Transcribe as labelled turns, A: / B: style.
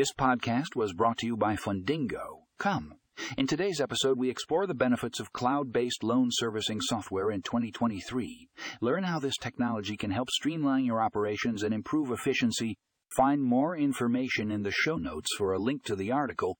A: This podcast was brought to you by Fundingo. Come. In today's episode, we explore the benefits of cloud based loan servicing software in 2023. Learn how this technology can help streamline your operations and improve efficiency. Find more information in the show notes for a link to the article